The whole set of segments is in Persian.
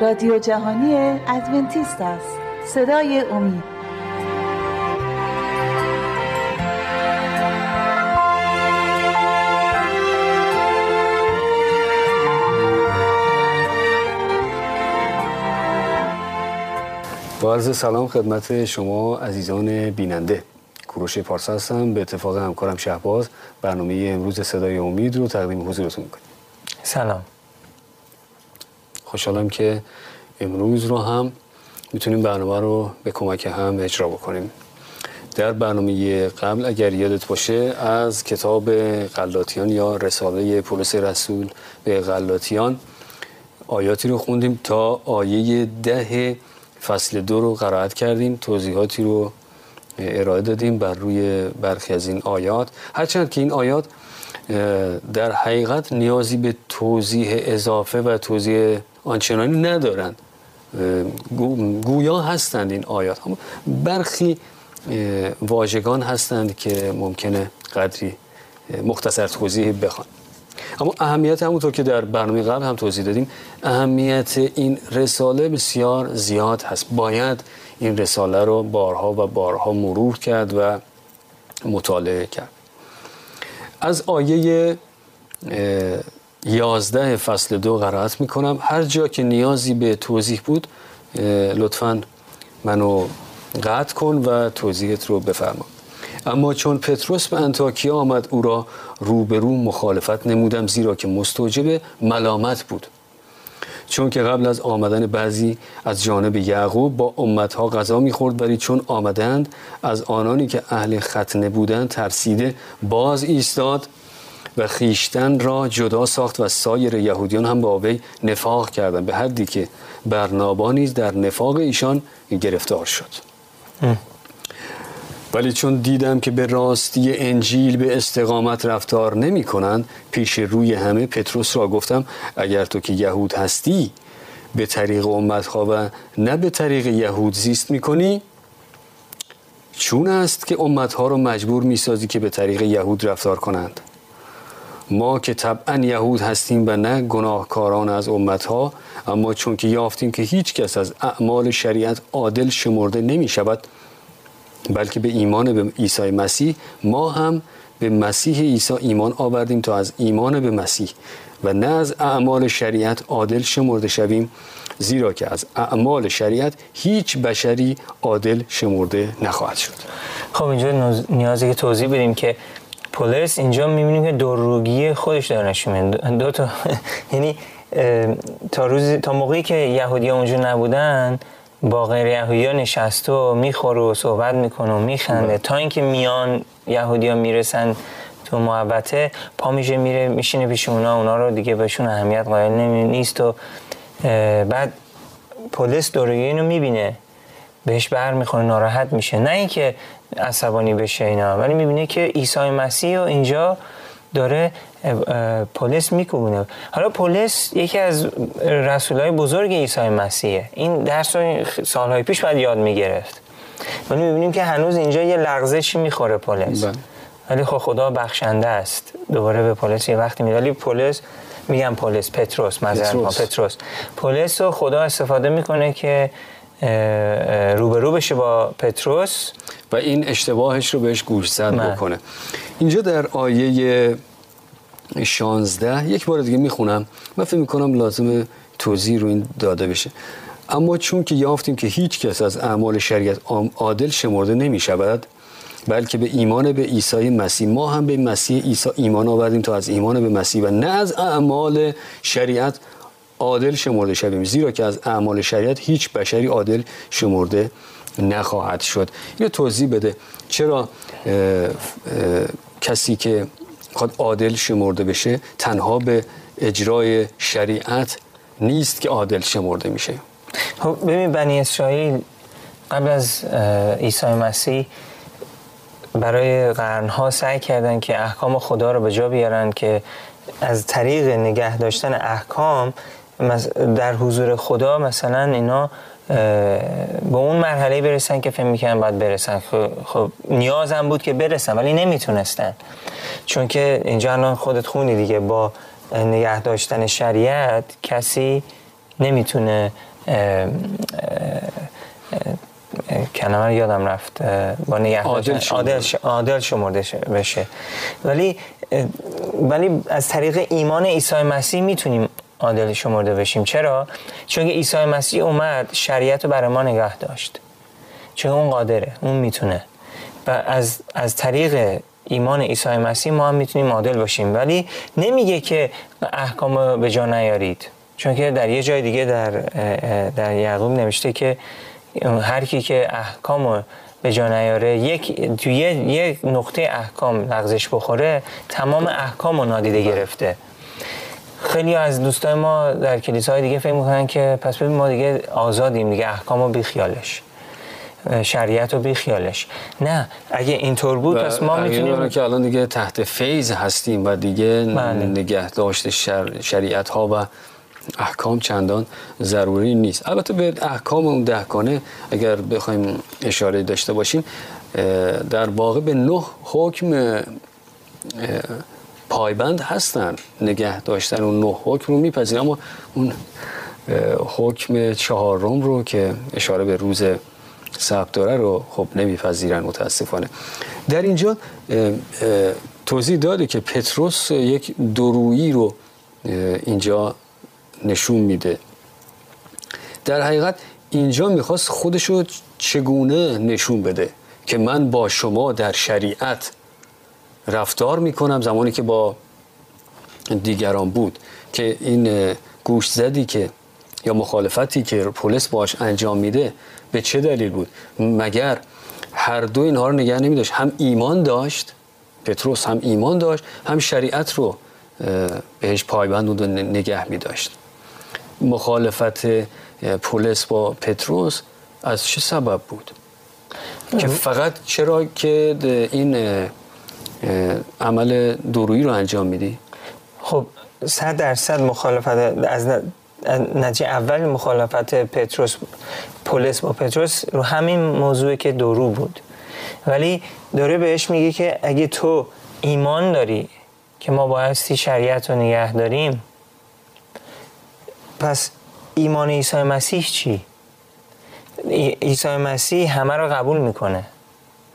رادیو جهانی ادونتیست است. صدای امید. با عرض سلام خدمت شما عزیزان بیننده. کوروش پارسا هستم. به اتفاق همکارم شهباز برنامه امروز صدای امید رو تقدیم حضورتون می‌کنیم. سلام. خوشحالم که امروز رو هم می‌تونیم برنامه رو به کمک هم اجرا بکنیم. در برنامه قبل اگر یادت باشه از کتاب غلاطیان یا رساله پولس رسول به غلاطیان آیاتی رو خوندیم تا آیه ده فصل دو رو قرائت کردیم توضیحاتی رو ارائه دادیم بر روی برخی از این آیات. هرچند که این آیات در حقیقت نیازی به توضیح اضافه و توضیح آنچنانی ندارند. گویا هستند این آیات. برخی واژگان هستند که ممکنه قدری مختصر توضیح بخوان. اما اهمیت همونطور که در برنامه قبل هم توضیح دادیم اهمیت این رساله بسیار زیاد هست. باید این رساله رو بارها و بارها مرور کرد و مطالعه کرد. از آیه یازده فصل دو قرائت می‌کنم. هر جا که نیازی به توضیح بود لطفا منو قطع کن و توضیحت رو بفرما. اما چون پتروس به انتاکیا آمد او را روبرو مخالفت نمودم زیرا که مستوجب ملامت بود. چون که قبل از آمدن بعضی از جانب یعقوب با امتها غذا می‌خورد ولی چون آمدند از آنانی که اهل ختنه بودند ترسیده باز ایستاد. و خیشتن را جدا ساخت و سایر یهودیان هم با وی نفاق کردند. به حدی که برنابا نیز در نفاق ایشان گرفتار شد. ولی چون دیدم که به راستی انجیل به استقامت رفتار نمی کنند پیش روی همه پتروس را گفتم اگر تو که یهود هستی به طریق امتها و نه به طریق یهود زیست می کنی؟ چون است که امتها را مجبور می سازی که به طریق یهود رفتار کنند. ما که طبعا یهود هستیم و نه گناهکاران از امتها اما چون که یافتیم که هیچ کس از اعمال شریعت عادل شمرده نمی شود بلکه به ایمان به عیسی مسیح ما هم به مسیح عیسی ایمان آوردیم تا از ایمان به مسیح و نه از اعمال شریعت عادل شمرده شویم زیرا که از اعمال شریعت هیچ بشری عادل شمرده نخواهد شد. خب اینجا نیازی که توضیح بدیم که پولس اینجا می‌بینیم که دوروگی خودش داره نشون دو تا یعنی تا روز تا موقعی که یهودی اونجا نبودن با غیر یهودی ها نشسته و می‌خوره و صحبت می‌کنه و میخنده. تا اینکه میان یهودی ها می‌رسن تو محبته پا میشه میره میشینه پیش اونا. اونا رو دیگه بهشون اهمیت قائل نیست و بعد پلیس دوره اینو می‌بینه. بهش بر می‌خوره ناراحت میشه. نه اینکه عصبانی بشه اینا. ولی می‌بینه که عیسی مسیح و اینجا داره پلیس میکوبونه. حالا پلیس یکی از رسولای بزرگ عیسی مسیحه. این درس رو سالهای پیش باید یاد می‌گرفت. ولی می‌بینیم که هنوز اینجا یه لغزشی می‌خوره پلیس بله. ولی خب خدا بخشنده است. دوباره به پلیس یه وقتی میده ولی پلیس میگم پلیس پتروس پتروس. پتروس. پلیس رو خدا استفاده می‌کنه که روبرو بشه با پتروس. و این اشتباهش رو بهش گوش زد بله. بکنه. اینجا در آیه 16 یک بار دیگه می‌خونم. من فکر می‌کنم لازم توضیح رو این داده بشه. اما چون که یافتیم که هیچ کس از اعمال شریعت عادل شمرده نمی شود بلکه به ایمان به عیسی مسیح ما هم به مسیح عیسی ایمان آوردیم تا از ایمان به مسیح و نه از اعمال شریعت عادل شمرده شویم. زیرا که از اعمال شریعت هیچ بشری عادل شمرده نخواهد شد. اینو توضیح بده. چرا کسی که خواهد عادل شمرده بشه تنها به اجرای شریعت نیست که عادل شمرده میشه؟ خب ببین بنی اسرائیل قبل از عیسی مسیح برای قرنها سعی کردن که احکام خدا رو به جا بیارن که از طریق نگه داشتن احکام در حضور خدا مثلا اینا به اون مرحله برسن که فهم می‌کنن باید برسن. خب, خب نیازم بود که برسن ولی نمی‌تونستن. چون که اینجا الان خودت خونی دیگه با نگه داشتن شریعت کسی نمی‌تونه کلمه یادم رفت با نگه عادل, عادل, عادل شمرده بشه. ولی ولی از طریق ایمان عیسی مسیح می‌تونیم عادل شمرده بشیم. چرا؟ چون عیسی مسیح اومد شریعت رو برای ما نگه داشت. چون اون قادره اون می‌تونه. و از از طریق ایمان عیسی مسیح ما هم می‌تونیم عادل باشیم. ولی نمیگه که احکام به جا نیارید. چون که در یه جای دیگه در در یعقوب نوشته که هر کی که احکام به جا نیاره یک توی یک نقطه احکام لغزش بخوره تمام احکام رو نادیده گرفته. خیلی از دوستای ما در کلیساهای دیگه فکر می‌کنن که پس ببین ما دیگه آزادیم دیگه احکام رو بیخیالش. شریعت رو بیخیالش. نه اگه اینطور بود پس ما می‌تونیم که الان دیگه تحت فیض هستیم و دیگه بله. نگه داشت شر... شریعت ها و احکام چندان ضروری نیست. البته به احکام اون دهکانه اگر بخوایم اشاره داشته باشیم در واقع به نه حکم پایبند هستن نگه داشتن اون نه حکم رو میپذیرن. اما اون حکم چهارم رو که اشاره به روز سبت داره رو خب نمیپذیرن متاسفانه. در اینجا توضیح داده که پتروس یک درویی رو اینجا نشون میده. در حقیقت اینجا می‌خواست خودش رو چگونه نشون بده که من با شما در شریعت رفتار می‌کنم زمانی که با دیگران بود که این گوش زدی که یا مخالفتی که پلیس باش انجام میده به چه دلیل بود؟ مگر هر دو اینها رو نگه نمی داشت هم ایمان داشت پتروس هم ایمان داشت هم شریعت رو بهش پایبند و نگه می داشت مخالفت پولس با پتروس از چه سبب بود؟ که فقط چرا که این عمل درویی رو انجام میدی؟ خب صد درصد مخالفت از نتیجه اول مخالفت پتروس پولس با پتروس رو همین موضوع که درو بود. ولی داره بهش میگه که اگه تو ایمان داری که ما بایستی شریعت رو نگه داریم پس ایمان عیسی مسیح چی؟ عیسی مسیح همه رو قبول می‌کنه.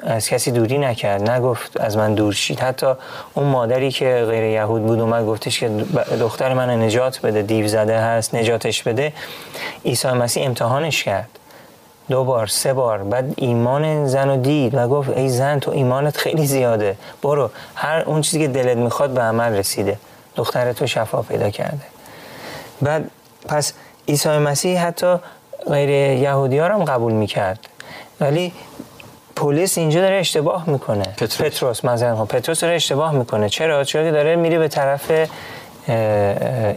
از کسی دوری نکرد نگفت از من دور شید. حتی اون مادری که غیر یهود بود اومد گفتش که دختر من نجات بده دیو زده هست نجاتش بده. عیسی مسیح امتحانش کرد. دو بار سه بار بعد ایمان زن رو دید و گفت ای زن تو ایمانت خیلی زیاده. برو. هر اون چیزی که دلت می‌خواد به عمل رسیده. دختر تو شفا پیدا کرده. بعد پس عیسی مسیح حتی غیر یهودی ها هم قبول می‌کرد. ولی پلیس اینجا داره اشتباه می‌کنه. پتروس, پتروس مثلا پتروس داره اشتباه می‌کنه. چرا؟ چون داره میره به طرف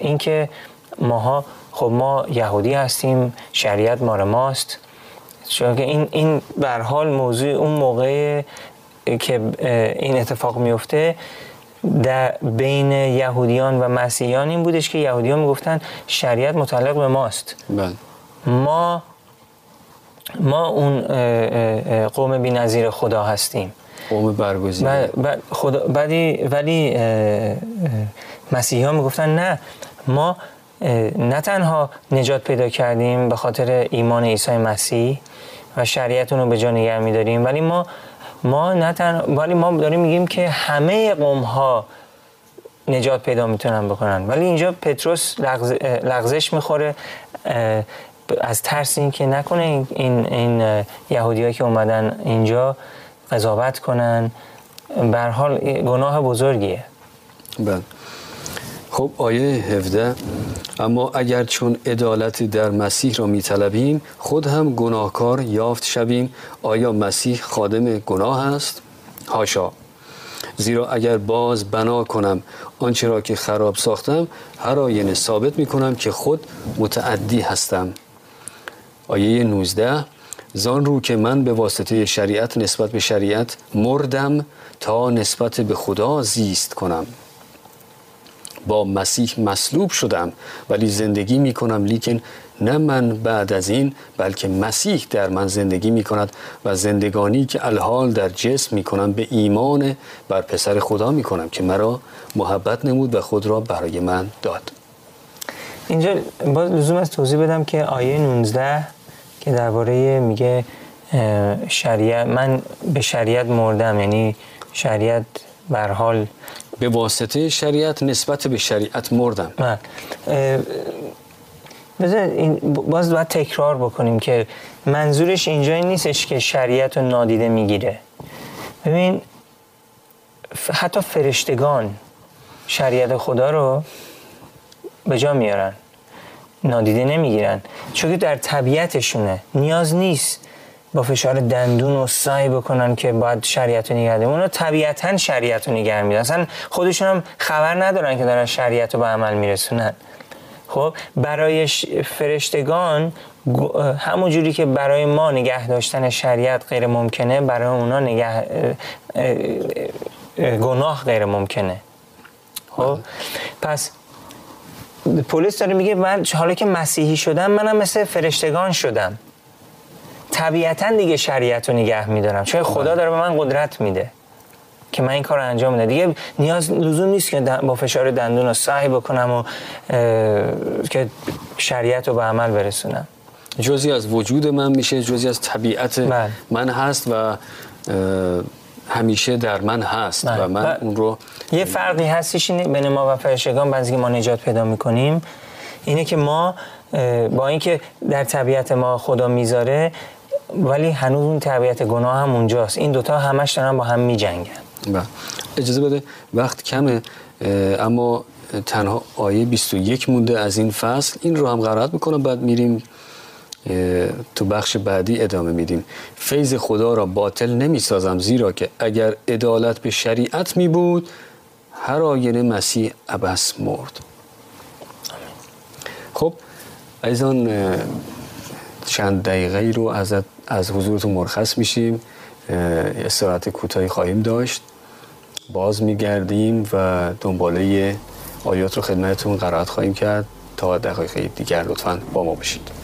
اینکه ماها خب ما یهودی هستیم شریعت ما ماست. چون که این این به حال موضوع اون موقع که این اتفاق میفته در بین یهودیان و مسیحیان این بودش که یهودیان می‌گفتن شریعت متعلق به ماست. بله. ما ما اون قوم نظیر خدا هستیم. قوم برگزیده خدا ولی ولی مسیحی ها می‌گفتن نه ما نه تنها نجات پیدا کردیم به خاطر ایمان عیسی مسیح و شریعت رو به جا نگه میداریم ولی ما ما نه ولی ما داریم میگیم که همه قوم ها نجات پیدا می‌تونن بکنن. ولی اینجا پتروس لغز... لغزش می‌خوره از ترس این که نکنه این, این, این یهودی که اومدن اینجا قضاوت کنن بر حال گناه بزرگیه. بله. خب آیه 17 اما اگر چون عدالتی در مسیح را میطلبیم خود هم گناهکار یافت شویم. آیا مسیح خادم گناه است؟ هاشا زیرا اگر باز بنا کنم آنچه را که خراب ساختم هر آینه ثابت می کنم که خود متعدی هستم. آیه 19 زان رو که من به واسطه شریعت نسبت به شریعت مردم تا نسبت به خدا زیست کنم. با مسیح مصلوب شدم ولی زندگی می کنم لیکن نه من بعد از این بلکه مسیح در من زندگی می کند و زندگانی که الحال در جسم می کنم به ایمان بر پسر خدا می کنم که مرا محبت نمود و خود را برای من داد. اینجا باز لزوم از توضیح بدم که آیه 19 که درباره میگه شریعت من به شریعت مردم یعنی شریعت بر حال به واسطه شریعت نسبت به شریعت مردم. من اه، بذار این باز باید تکرار بکنیم که منظورش اینجا این نیستش که شریعت رو نادیده می‌گیره. ببین حتی فرشتگان شریعت خدا رو به جا میارن. نادیده نمی‌گیرن. چون که در طبیعتشونه. نیاز نیست با فشار دندون و سعی بکنن که باید شریعت رو دارن. اونا طبیعتا شریعت رو نگه میدن اصلا خودشون هم خبر ندارن که دارن شریعت رو به عمل میرسونن. خب برای فرشتگان همون جوری که برای ما نگه داشتن شریعت غیر ممکنه برای اونا نگه اه، اه، اه، گناه غیر ممکنه. خب پس پلیس داره میگه من حالا که مسیحی شدم منم مثل فرشتگان شدم. طبیعتا دیگه شریعت رو نگه میدارم. چون خدا داره به من قدرت میده که من این کار رو انجام میده دیگه نیاز لزوم نیست که با فشار دندون رو سعی بکنم و که شریعت رو به عمل برسونم. جزی از وجود من میشه جزی از طبیعت بله. من هست و همیشه در من هست بله. و من و- اون رو یه فرقی هستش بین ما و فرشتگان بعضی ما نجات پیدا می‌کنیم اینه که ما با اینکه در طبیعت ما خدا می‌ذاره ولی هنوز اون طبیعت گناه هم اونجاست این دوتا همش دارن با هم میجنگن. اجازه بده وقت کمه اما تنها آیه 21 مونده از این فصل این رو هم قرائت می‌کنم بعد میریم تو بخش بعدی ادامه میدیم. فیض خدا را باطل نمی‌سازم زیرا که اگر عدالت به شریعت می بود هر آینه مسیح ابس مرد. خب ایزان چند دقیقه رو از از حضورتون مرخص میشیم. استراحت کوتاهی خواهیم داشت. باز میگردیم و دنباله آیات رو خدمتتون قرائت خواهیم کرد. تا دقایق دیگر لطفا با ما باشید.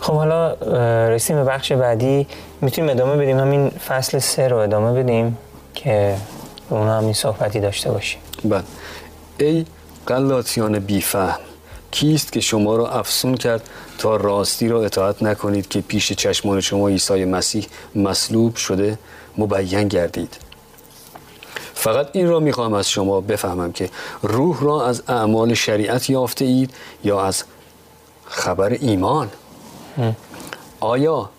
خب حالا اه، رسیدیم به بخش بعدی. می‌تونیم ادامه بدیم؟ همین فصل سه رو ادامه بدیم که به اونا هم این صحبتی داشته باشیم. بله. ای قلاتیان بیفهم کیست که شما را افسون کرد تا راستی را اطاعت نکنید که پیش چشمان شما عیسی مسیح مصلوب شده مبین گردید؟ فقط این را می‌خواهم از شما بفهمم که روح را از اعمال شریعت یافته اید یا از خبر ایمان؟ آیا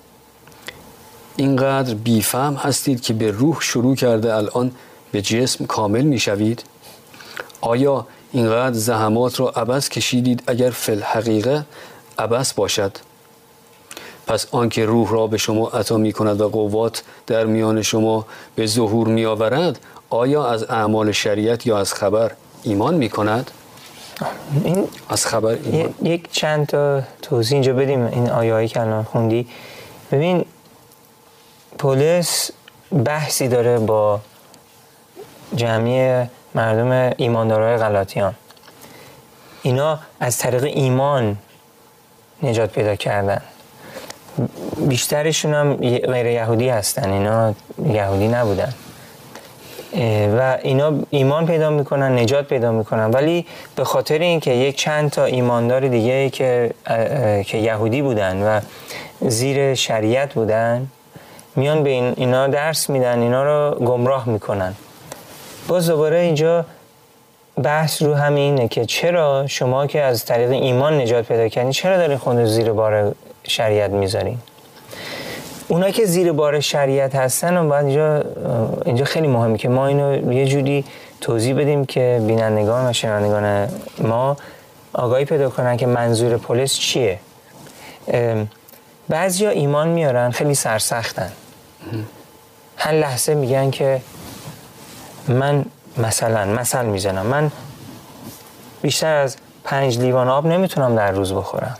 اینقدر بیفهم هستید که به روح شروع کرده الان به جسم کامل می‌شوید آیا اینقدر زحمات را عبس کشیدید اگر فی الحقیقه عبس باشد پس آنکه روح را به شما عطا می کند و قوات در میان شما به ظهور می آورد آیا از اعمال شریعت یا از خبر ایمان می کند؟ این از خبر ایمان. یک چند تا توضیح اینجا بدیم این آیایی که الان خوندی. ببین پولس بحثی داره با جمعی مردم ایماندارای غلاطیان. اینا از طریق ایمان نجات پیدا کردن. بیشترشون هم غیر یهودی هستن اینا یهودی نبودن. و اینا ایمان پیدا می‌کنن نجات پیدا می‌کنن. ولی به خاطر اینکه یک چند تا ایماندار دیگه که که یهودی بودن و زیر شریعت بودن میان به اینا درس میدن اینا رو گمراه می‌کنن. باز دوباره اینجا بحث رو همینه که چرا شما که از طریق ایمان نجات پیدا کردین چرا دارین خود زیر بار شریعت می‌ذارین؟ اونایی که زیر بار شریعت هستن و باید اینجا اینجا خیلی مهمه که ما اینو یه جوری توضیح بدیم که بینندگان و شنوندگان ما آگاهی پیدا کنن که منظور پلیس چیه. بعضیا ایمان میارن خیلی سرسختن. هر لحظه میگن که من مثلا مثل می‌زنم. من بیشتر از پنج لیوان آب نمی‌تونم در روز بخورم.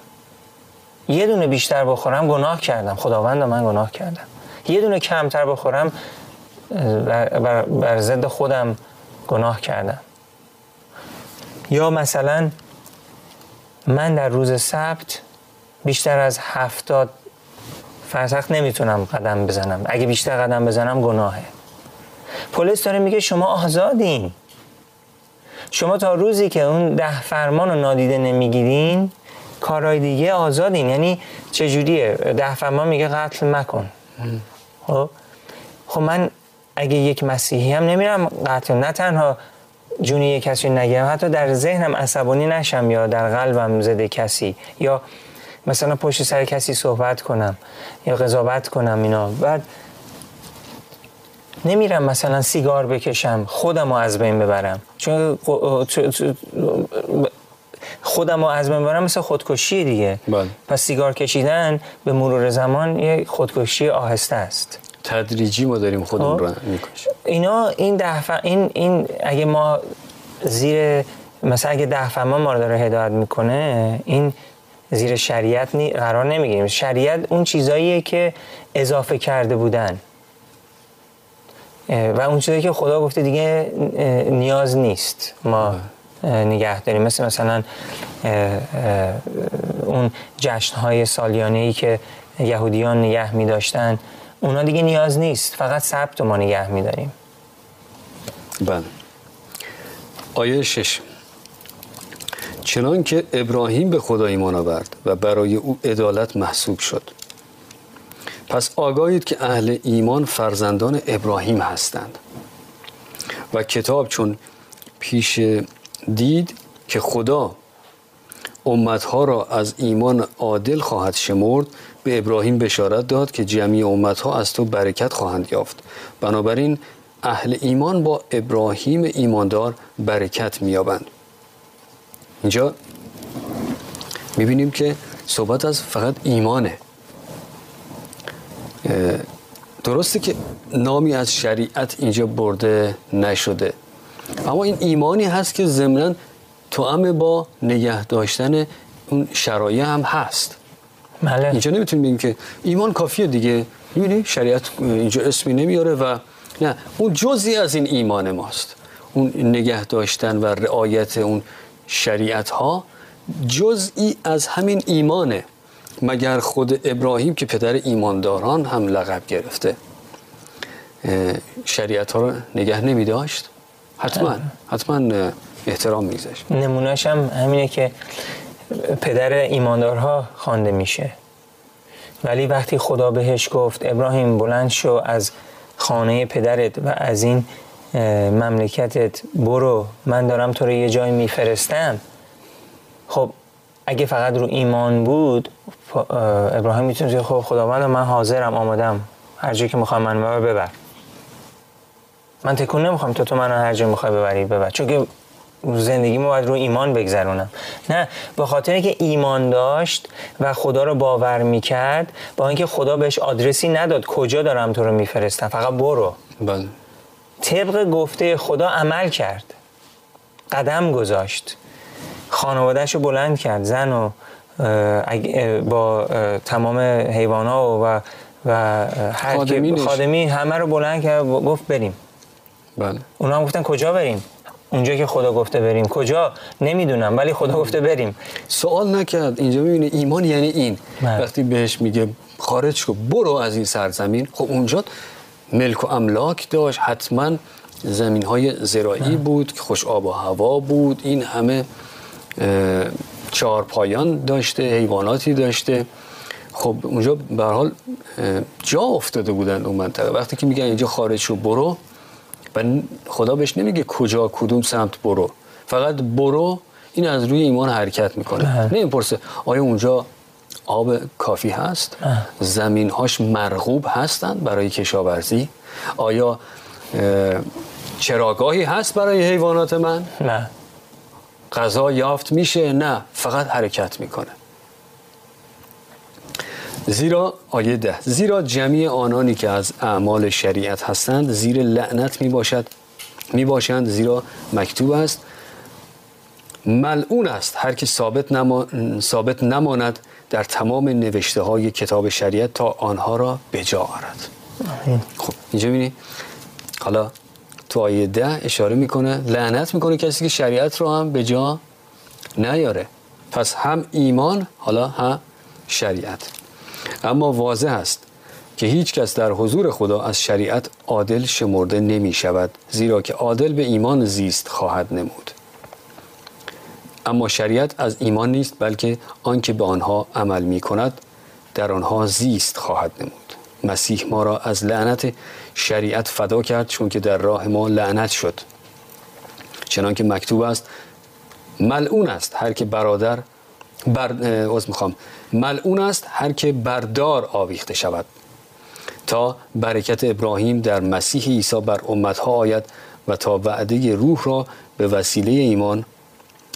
یه دونه بیشتر بخورم گناه کردم. خداوند من گناه کردم یه دونه کمتر بخورم بر, بر ضد خودم گناه کردم. یا مثلا من در روز سبت بیشتر از هفتاد فرسخت نمی‌تونم قدم بزنم. اگه بیشتر قدم بزنم گناهه. پلیس داره میگه شما آزادین. شما تا روزی که اون ده فرمان رو نادیده نمی‌گیرین کارهای دیگه آزادین یعنی چجوریه؟ ده فرمان میگه قتل مکن. خب؟ خب من اگه یک مسیحی هم نمیرم قتل نه تنها جونی یک کسی نگیرم حتی در ذهنم عصبانی نشم یا در قلبم زده کسی. یا مثلا پشت سر کسی صحبت کنم یا قضاوت کنم اینا. بعد نمیرم مثلا سیگار بکشم خودم رو از بین ببرم. چون خودم رو از ببرم مثل خودکشی دیگه. بله. پس سیگار کشیدن به مرور زمان یه خودکشی آهسته است. تدریجی ما داریم خودمون خب. رو می‌کشیم. اینا این دفعه این این اگه ما زیر مثلا اگه ده ما ما رو داره هدایت می‌کنه این زیر شریعت نی قرار نمی‌گیریم. شریعت اون چیزاییه که اضافه کرده بودن. و اون چیزی که خدا گفته دیگه نیاز نیست. ما نگه داریم. مثل مثلا اون جشنهای سالیانه ای که یهودیان نگه می داشتن اونا دیگه نیاز نیست. فقط سبت ما نگه می داریم بله. آیه شش. چنان که ابراهیم به خدا ایمان آورد و برای او عدالت محسوب شد. پس آگاهید که اهل ایمان فرزندان ابراهیم هستند. و کتاب چون پیش دید که خدا امتها را از ایمان عادل خواهد شمرد به ابراهیم بشارت داد که جمعی امتها از تو برکت خواهند یافت. بنابراین اهل ایمان با ابراهیم ایماندار برکت مییابند. اینجا می‌بینیم که صحبت از فقط ایمانه. درسته که نامی از شریعت اینجا برده نشده. اما این ایمانی هست که ضمنا توأم با نگه داشتن اون شرایع هم هست. بله. اینجا نمی‌تونیم بگیم که ایمان کافیه دیگه. می‌بینی؟ شریعت اینجا اسمی نمیاره و نه اون جزی از این ایمان ماست. اون نگه داشتن و رعایت اون شریعت ها جزئی از همین ایمانه. مگر خود ابراهیم که پدر ایمانداران هم لقب گرفته شریعت ها رو نگه نمی داشت حتما حتما احترام میگذاشت. نمونهش هم همینه که پدر ایماندارها خوانده میشه. ولی وقتی خدا بهش گفت ابراهیم بلند شو از خانه پدرت و از این مملکتت برو من دارم تو رو یه جای میفرستم. خب اگه فقط رو ایمان بود ابراهیم می‌تونه خب خداوند من حاضرم آمادم. هر جایی که می‌خوام من ببر. من تکون نمی‌خوام. تو تو منو هر جا می‌خوای ببری ببر. چون که زندگی باید رو ایمان بگذرونم. نه به خاطر اینکه ایمان داشت و خدا رو باور می‌کرد با اینکه خدا بهش آدرسی نداد کجا دارم تو رو میفرستم. فقط برو. بله. طبق گفته خدا عمل کرد. قدم گذاشت. خانوادهش رو بلند کرد. زن و با تمام حیوانا و و هر خادمی همه رو بلند کرد. گفت بریم. بله. اونا هم گفتن کجا بریم؟ اونجا که خدا گفته بریم. کجا؟ نمی‌دونم ولی خدا گفته بریم. سوال نکرد. اینجا می‌بینه ایمان یعنی این. بله. وقتی بهش میگه خارج شو برو از این سرزمین. خب اونجا ملک و املاک داشت. حتما زمین های زراعی بله. بود که خوش آب و هوا بود. این همه چهار پایان داشته حیواناتی داشته. خب اونجا به حال جا افتاده بودن اون منطقه. وقتی که میگن اینجا خارج شو برو و خدا بهش نمیگه کجا کدوم سمت برو. فقط برو این از روی ایمان حرکت می‌کنه. نمی‌پرسه آیا اونجا آب کافی هست؟ زمین هاش مرغوب هستند برای کشاورزی؟ آیا چراگاهی هست برای حیوانات من؟ نه. غذا یافت میشه؟ نه. فقط حرکت می‌کنه. زیرا آیه ده. زیرا جمعی آنانی که از اعمال شریعت هستند زیر لعنت می باشد می باشند زیرا مکتوب است. ملعون است. هر که ثابت, نما... ثابت نماند در تمام نوشته های کتاب شریعت تا آنها را به جا آرد. خب اینجا بینی حالا تو آیه ده اشاره می‌کنه لعنت می‌کنه کسی که شریعت رو هم به جا نیاره. پس هم ایمان حالا هم شریعت. اما واضح است که هیچ کس در حضور خدا از شریعت عادل شمرده نمی شود زیرا که عادل به ایمان زیست خواهد نمود. اما شریعت از ایمان نیست بلکه آنکه به آنها عمل می کند در آنها زیست خواهد نمود. مسیح ما را از لعنت شریعت فدا کرد چون که در راه ما لعنت شد. چنانکه مکتوب است ملعون است. هر که برادر بر از می‌خوام. ملعون است هر که بردار آویخته شود. تا برکت ابراهیم در مسیح عیسی بر امتها آید و تا وعده روح را به وسیله ایمان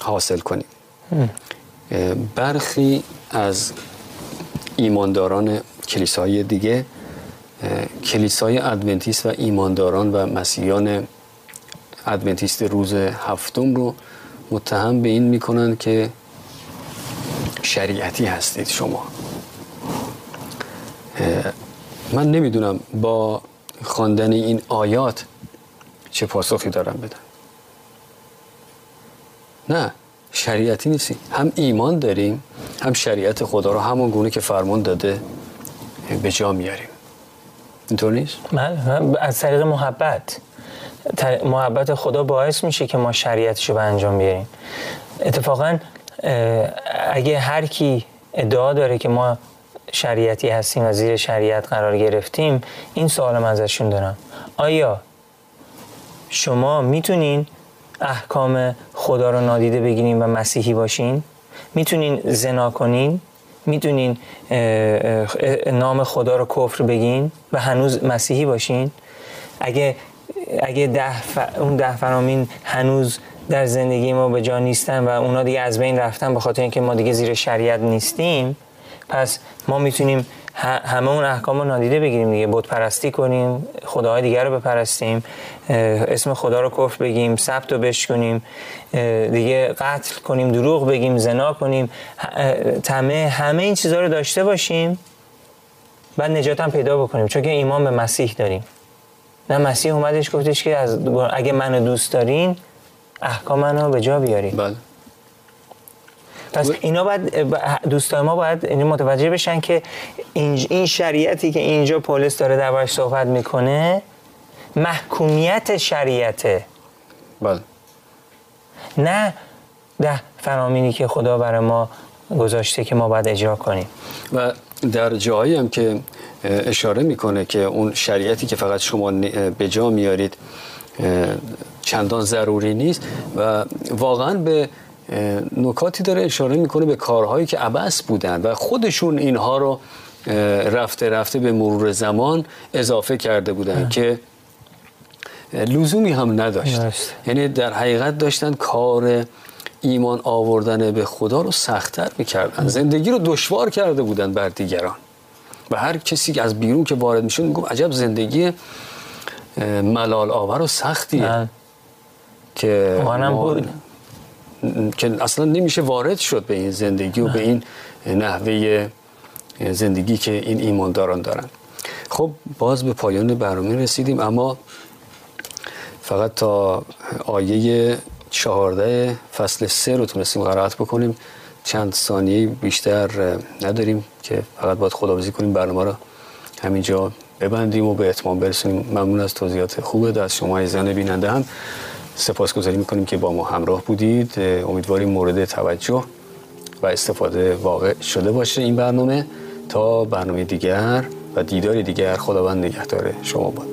حاصل کنیم. برخی از ایمانداران کلیسای دیگه کلیسای ادونتیست و ایمانداران و مسیحیان ادونتیست روز هفتم رو متهم به این می‌کنند که شریعتی هستید شما. من نمی‌دونم با خواندن این آیات چه پاسخی دارم بدم. نه شریعتی نیستی هم ایمان داریم هم شریعت خدا رو همون گونه که فرمان داده به جا میاریم. اینطور نیست؟ من از طریق محبت. محبت خدا باعث میشه که ما شریعتش رو به انجام بیاریم. اتفاقا اگه هر کی ادعا داره که ما شریعتی هستیم و زیر شریعت قرار گرفتیم این سوال من ازشون دارم. آیا شما می‌تونین احکام خدا رو نادیده بگیرین و مسیحی باشین؟ می‌تونین زنا کنین؟ می‌تونین نام خدا رو کفر بگین و هنوز مسیحی باشین؟ اگه اگه ده اون ده فرامین هنوز در زندگی ما به جا نیستن و اونا دیگه از بین رفتن به خاطر اینکه ما دیگه زیر شریعت نیستیم پس ما می‌تونیم همه اون احکام رو نادیده بگیریم دیگه. بود پرستی کنیم خداهای دیگر رو بپرستیم اسم خدا رو کفر بگیم ثبت رو بشکنیم دیگه قتل کنیم دروغ بگیم زنا کنیم تمه همه این چیزها رو داشته باشیم بعد نجات هم پیدا بکنیم چون که ایمان به مسیح داریم. نه مسیح اومدش گفتش که از اگه منو دوست دارین احکام منو به جا بیارین. بله. پس اینا باید دوستان ما باید این متوجه بشن که این شریعتی که اینجا پولس داره دربارش صحبت می‌کنه محکومیت شریعته. بله. نه ده فرامینی که خدا برای ما گذاشته که ما باید اجرا کنیم. و در جایی هم که اشاره می‌کنه که اون شریعتی که فقط شما به جا میارید چندان ضروری نیست و واقعا به نکاتی داره اشاره می‌کنه به کارهایی که عبس بودن و خودشون اینها رو رفته رفته به مرور زمان اضافه کرده بودن که لزومی هم نداشت. یعنی در حقیقت داشتن کار ایمان آوردن به خدا رو سختتر می‌کردن. زندگی رو دشوار کرده بودن بر دیگران. و هر کسی که از بیرون که وارد می‌شد می‌گفت عجب زندگی ملال آور و سختیه. که ما- بود. که اصلا نمیشه وارد شد به این زندگی و به این نحوه زندگی که این ایمانداران دارن خب باز به پایان برنامه رسیدیم اما فقط تا آیه چهارده فصل سه رو تونستیم قرائت بکنیم چند ثانیه بیشتر نداریم که فقط باید خداوزی کنیم برنامه رو همینجا ببندیم و به اتمام برسونیم. ممنون از توضیحات خوبه از شما عزیزان بیننده هم. سپاسگزاری می‌کنیم که با ما همراه بودید. امیدواریم مورد توجه و استفاده واقع شده باشه این برنامه. تا برنامه دیگر و دیدار دیگر خداوند نگهدار شما باد.